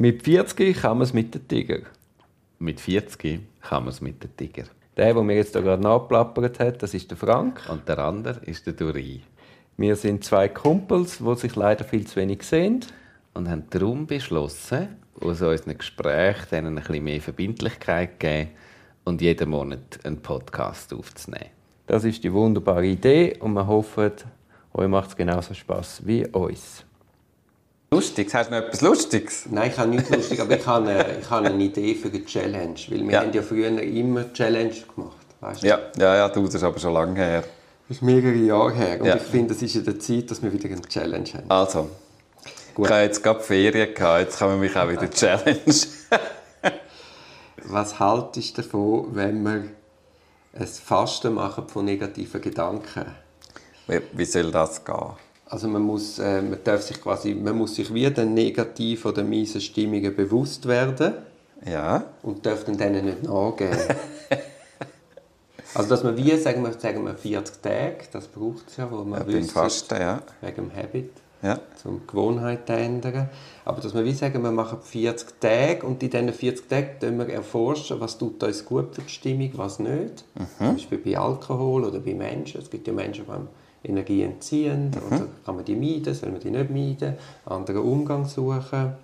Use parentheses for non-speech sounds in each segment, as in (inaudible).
Mit 40 kann man es mit den Tiger. Mit 40 kann man es mit den Tiger. Der, der mir jetzt gerade nachplappert hat, das ist der Frank. Und der andere ist der Duri. Wir sind zwei Kumpels, die sich leider viel zu wenig sehen. Und haben darum beschlossen, aus unseren Gesprächen denen ein bisschen mehr Verbindlichkeit zu geben und jeden Monat einen Podcast aufzunehmen. Das ist die wunderbare Idee und wir hoffen, euch macht es genauso Spaß wie uns. Lustiges? Hast du noch etwas Lustiges? Nein, ich habe nichts lustig, aber ich habe, eine, ich habe eine Idee für eine Challenge. Weil wir Ja. haben ja früher immer Challenge gemacht. Weißt du? Ja, ja, ja, du, das ist aber schon lange her. Das ist mehrere Jahre her. Und Ja. ich finde, es ist an der Zeit, dass wir wieder eine Challenge haben. Also, Gut. ich habe jetzt gerade Ferien gehabt, jetzt kann man mich auch wieder challenge. (laughs) Was haltest du davon, wenn wir ein Fasten machen von negativen Gedanken? wie, wie soll das gehen? Also man muss, äh, man darf sich quasi, man muss sich wie den negativen oder miesen Stimmungen bewusst werden Ja, und darf dann denen nicht nachgeben. (laughs) also dass man wie, sagen wir, sagen wir 40 Tage, das braucht es ja, wo man beim wüsste, Fasten, ja. wegen dem Habit, ja. um Gewohnheit zu ändern. Aber dass wir wie sagen, wir machen 40 Tage und in diesen 40 Tagen wir erforschen, was tut uns gut für die Stimmung, was nicht. Zum Beispiel bei Alkohol oder bei Menschen. Es gibt ja Menschen, die einem Energie entziehen. Oder kann man die meiden, soll man die nicht meiden? Anderen Umgang suchen.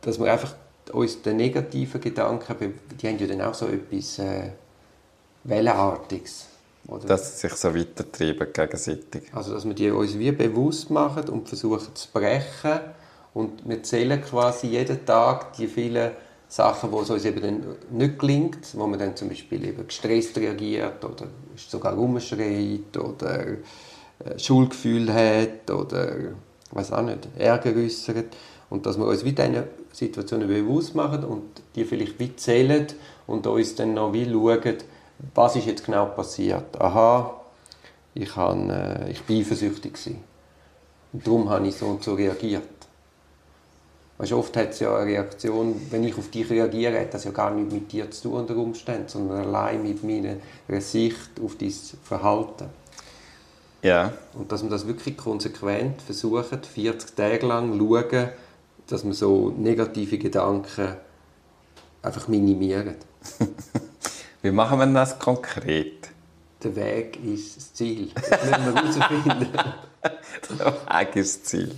Dass wir einfach uns den negativen Gedanken, die haben ja dann auch so etwas äh, Wellenartiges. Oder? Dass sie sich so weitertreiben gegenseitig. Also, dass wir die uns wie bewusst machen und versuchen zu brechen. Und wir zählen quasi jeden Tag die vielen Sachen, wo es uns eben dann nicht gelingt, wo man dann zum Beispiel eben gestresst reagiert oder sogar rumschreit oder äh, Schuldgefühl hat oder weiß auch nicht, Ärger äußert. Und dass wir uns wie diese Situationen bewusst machen und die vielleicht wie zählen und uns dann noch wie schauen, was ist jetzt genau passiert. Aha, ich, han, äh, ich eifersüchtig. darum habe ich so und so reagiert. Weißt, oft hat es ja eine Reaktion, wenn ich auf dich reagiere, hat das ja gar nichts mit dir zu tun unter Umständen, sondern allein mit meiner Sicht auf dein Verhalten. Ja, Und dass man das wirklich konsequent versucht, 40 Tage lang schauen, dass man so negative Gedanken einfach minimiert. (laughs) wie machen wir das konkret? Der Weg ist das Ziel. Das müssen wir herausfinden. (laughs) Der Weg ist das Ziel.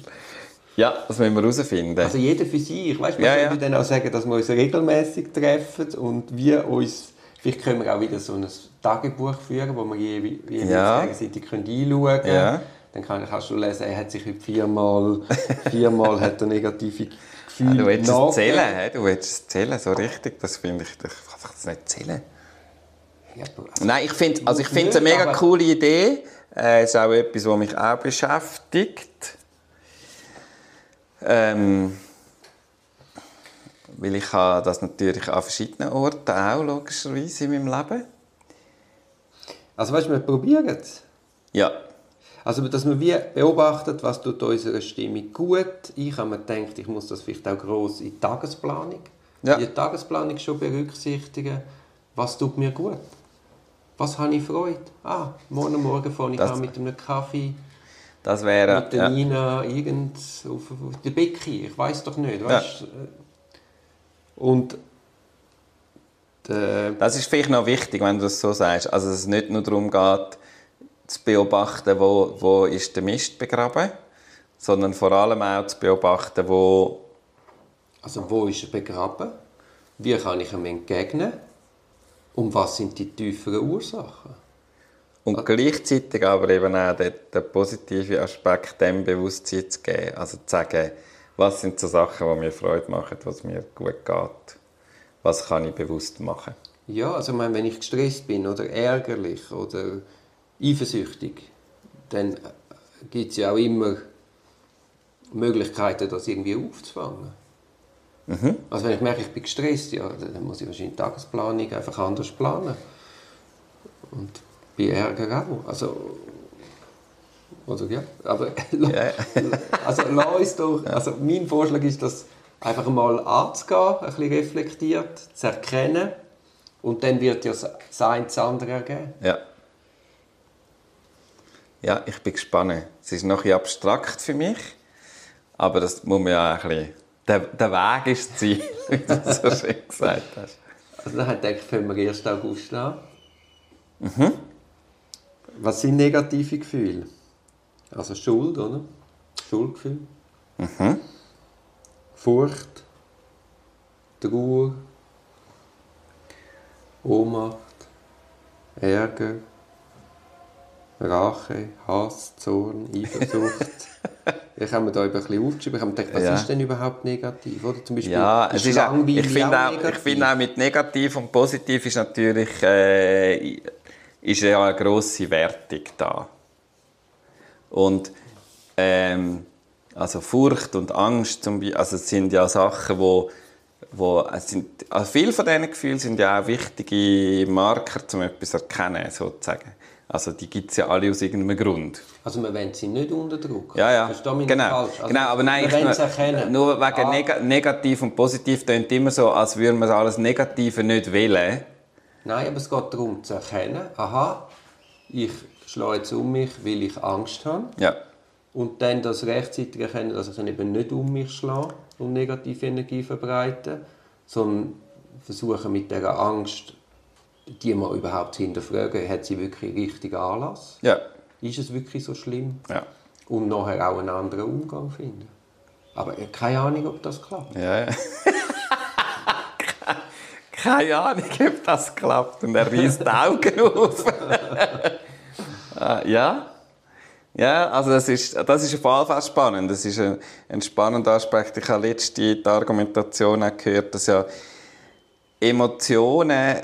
Ja, das müssen wir herausfinden. Also jeder für sich. Weißt, man Ja, könnte ja. dann auch sagen, dass wir uns regelmäßig treffen und wir uns, vielleicht können wir auch wieder so ein Tagebuch führen, wo wir je, jeweils Ja. gegenseitig können einschauen können. Ja. Dann kann, kannst du lesen, er hat sich heute viermal, (laughs) viermal hat er negative Ah, Gefühle du willst es zählen, du willst es zählen, so richtig, das finde ich, ich kann das nicht zählen. Ja, also, Nein, ich finde also ich finde es eine mega coole Idee. Es ist auch etwas, was mich auch beschäftigt. Ähm, weil ich habe das natürlich an verschiedenen Orten auch, logischerweise, in meinem Leben. Also weißt du, wir probieren es. Ja, Also, dass man wie beobachtet, was tut unserer Stimmung gut. Ich habe mir gedacht, ich muss das vielleicht auch gross in die Tagesplanung, Ja. in die Tagesplanung schon berücksichtigen. Was tut mir gut? Was habe ich Freude? Ah, morgen Morgen fange ich Das- an mit einem Kaffee, das wäre... mit der. Nina, irgend auf, auf der Becky, ich weiß doch nicht, weißt? Und der, Das ist vielleicht noch wichtig, wenn du das so sagst. Also, dass es nicht nur darum geht, zu beobachten, wo, wo ist der Mist begraben, sondern vor allem auch zu beobachten, wo... Also wo ist er begraben? Wie kann ich ihm entgegnen? Und was sind die tieferen Ursachen? Und gleichzeitig aber eben auch den, den positiven Aspekt dem Bewusstsein zu geben. Also zu sagen, was sind so Sachen, die mir Freude machen, was mir gut geht. Was kann ich bewusst machen. Ja, also ich meine, wenn ich gestresst bin oder ärgerlich oder eifersüchtig, dann gibt es ja auch immer Möglichkeiten, das irgendwie aufzufangen. Also wenn ich merke, ich bin gestresst, ja, dann muss ich wahrscheinlich die Tagesplanung einfach anders planen. Und Ärger auch. Also, oder ja, aber (laughs) Ja. also lass uns doch, also mein Vorschlag ist, das einfach mal anzugehen, ein bisschen reflektiert, zu erkennen und dann wird ja das eine das andere ergeben. Ja. Ja, ich bin gespannt. Es ist noch ein bisschen abstrakt für mich, aber das muss man ja ein bisschen der, der Weg ist das Ziel, (laughs) wie du so schön gesagt hast. Also dann denke ich, fangen wir 1. August an. Mhm. Was sind negative Gefühle? Also Schuld, oder? Schuldgefühl. Mhm. Furcht. Trauer. Ohnmacht. Ärger. Rache, Hass, Zorn, Eifersucht. (laughs) ich habe mir da ein bisschen aufgeschrieben. Ich habe mir gedacht, was ja. ist denn überhaupt negativ? Oder zum Beispiel, ja, es ist auch, ich finde auch, auch, ich finde auch mit negativ und positiv ist natürlich äh, ist ja eine grosse Wertung da. Und ähm, also Furcht und Angst zum Beispiel, also sind ja Sachen, wo, wo es sind, also viele von diesen Gefühlen sind ja auch wichtige Marker, um etwas zu erkennen, sozusagen. Also die gibt es ja alle aus irgendeinem Grund. Also man will sie nicht unter Druck. Ja, ja. Versteh mich genau. falsch. Also genau, aber nein, nur, nur wegen ah. Neg negativ und positiv klingt immer so, als würde man alles Negative nicht wählen. Nein, aber es geht darum zu erkennen, aha, ich schlage jetzt um mich, weil ich Angst habe. Ja. Und dann das rechtzeitig erkennen, dass ich eben nicht um mich schlage und negative Energie verbreite, sondern versuche mit dieser Angst, die mal überhaupt zu hinterfragen, hat sie wirklich richtigen Anlass? Ja. Ist es wirklich so schlimm? Ja. Und nachher auch einen anderen Umgang finden. Aber keine Ahnung, ob das klappt. Ja, ja. (laughs) keine Ahnung, ob das klappt. Und er reißt die Augen auf. (laughs) Ah, ja. Ja, also das ist, das ist auf jeden Fall spannend. Das ist ein, ein spannender Aspekt. Ich habe letztens die Argumentation auch gehört, dass ja Emotionen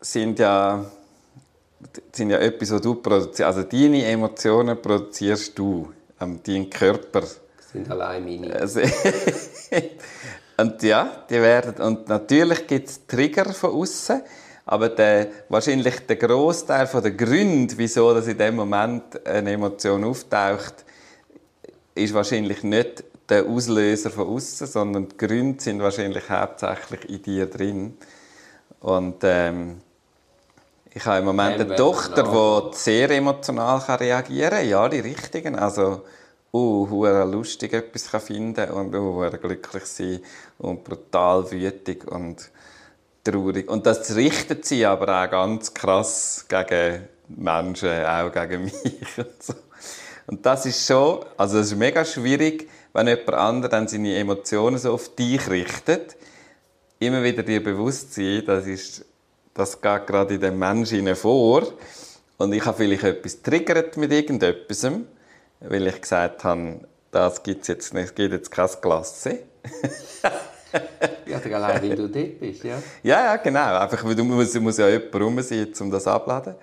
sind ja, sind ja etwas, was du produzierst. Also deine Emotionen produzierst du, ähm, dein Körper. Das sind allein meine. Also, (laughs) und ja, die werden, und natürlich gibt es Trigger von außen, aber der, wahrscheinlich der Großteil der Gründe, wieso dass in dem Moment eine Emotion auftaucht, ist wahrscheinlich nicht der Auslöser von außen, sondern die Gründe sind wahrscheinlich hauptsächlich in dir drin. Und ähm, ich habe im Moment eine Tochter, die sehr emotional reagieren kann, ja, die richtigen. Also, uh, lustig etwas kann finden und uh, glücklich sein und brutal wütig und traurig. Und das richtet sie aber auch ganz krass gegen Menschen, auch gegen (laughs) mich und so. Und das ist schon, also es ist mega schwierig, wenn jemand anderes dann seine Emotionen so auf dich richtet, immer wieder dir bewusst sein, das ist das geht gerade in dem Menschen vor. Und ich habe vielleicht etwas triggert mit irgendetwas, weil ich gesagt habe, das gibt jetzt nicht, es gibt jetzt kein Klasse. ja, allein, weil du dort bist, ja? Ja, ja, genau. Einfach, weil du musst, muss ja jemand rum sein, um das abzuladen.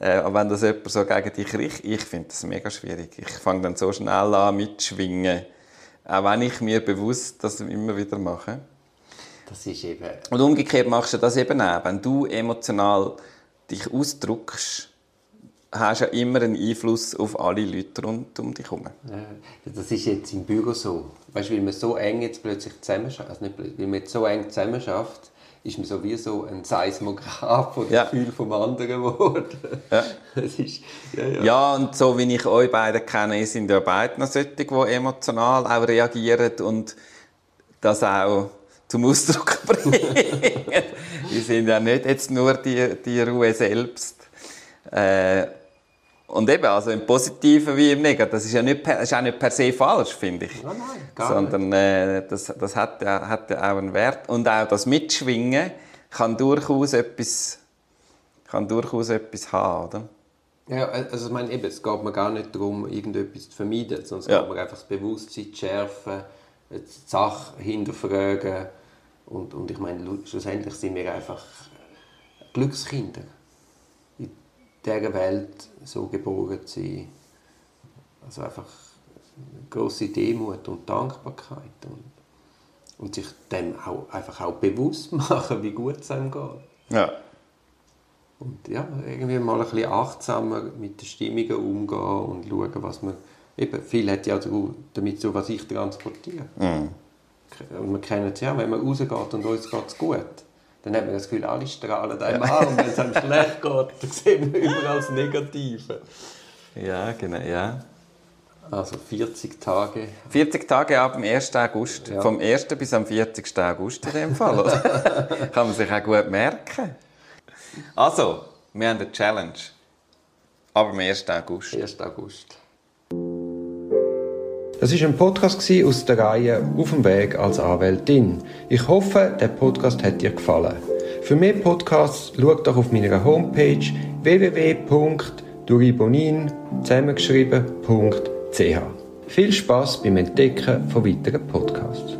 Äh, und wenn das jemand so gegen dich richtet, ich finde das mega schwierig. Ich fange dann so schnell an mitzuschwingen. Auch wenn ich mir bewusst das immer wieder mache. Das ist eben... Und umgekehrt machst du das eben auch. Wenn du emotional dich ausdrückst, hast du ja immer einen Einfluss auf alle Leute rund um dich herum. Ja, das ist jetzt im Büro so. Weißt du, weil man so eng jetzt plötzlich zusammen also nicht weil man jetzt so eng zusammen schafft, ist man sowieso ein Seismograph von ja. Gefühl vom anderen geworden. Ja. (laughs) Das ist, ja, ja. ja, und so wie ich euch beide kenne, sind ja beide noch solche, die emotional auch reagieren und das auch zum Ausdruck (laughs) bringen. die sind ja nicht jetzt nur die, die Ruhe selbst. Äh, und eben, also im Positiven wie im Negativen, das ist ja nicht per, ist auch nicht per se falsch, finde ich. Nein, nein, gar Sondern äh, das, das hat, ja, hat ja auch einen Wert. Und auch das Mitschwingen kann durchaus etwas, kann durchaus etwas haben, oder? Ja, also ich meine, eben, es geht mir gar nicht darum, irgendetwas zu vermeiden, sondern es ja. geht mir einfach das Bewusstsein zu schärfen, die Sache hinterfragen und, und ich meine, schlussendlich sind wir einfach Glückskinder. In dieser Welt so geboren zu sein. Also einfach große Demut und Dankbarkeit. Und, und sich dem auch, einfach auch bewusst (laughs) machen, wie gut es einem geht. Ja. Und ja, irgendwie mal ein bisschen achtsamer mit den Stimmungen umgehen und schauen, was man... Eben, viel hat ja damit zu, was ich transportiere. Mhm. Und wir kennen es ja, wenn man rausgeht und uns geht es gut, dann hat man das Gefühl, alle strahlen einem ja. an. Und wenn es einem schlecht geht, dann sehen wir überall das Negative. Ja, genau, ja. Also 40 Tage. 40 Tage ab dem 1. August. Ja. Vom 1. bis am 40. August in dem Fall. Oder? (laughs) Kann man sich auch gut merken. Also, wir haben eine Challenge. Aber am 1. August. 1. August. Das ist ein Podcast aus der Reihe Auf dem Weg als Anwältin. Ich hoffe, der Podcast hat dir gefallen. Für mehr Podcasts schau doch auf meiner Homepage www.duribonin zusammengeschrieben.ch. Viel Spaß beim Entdecken von weiteren Podcasts.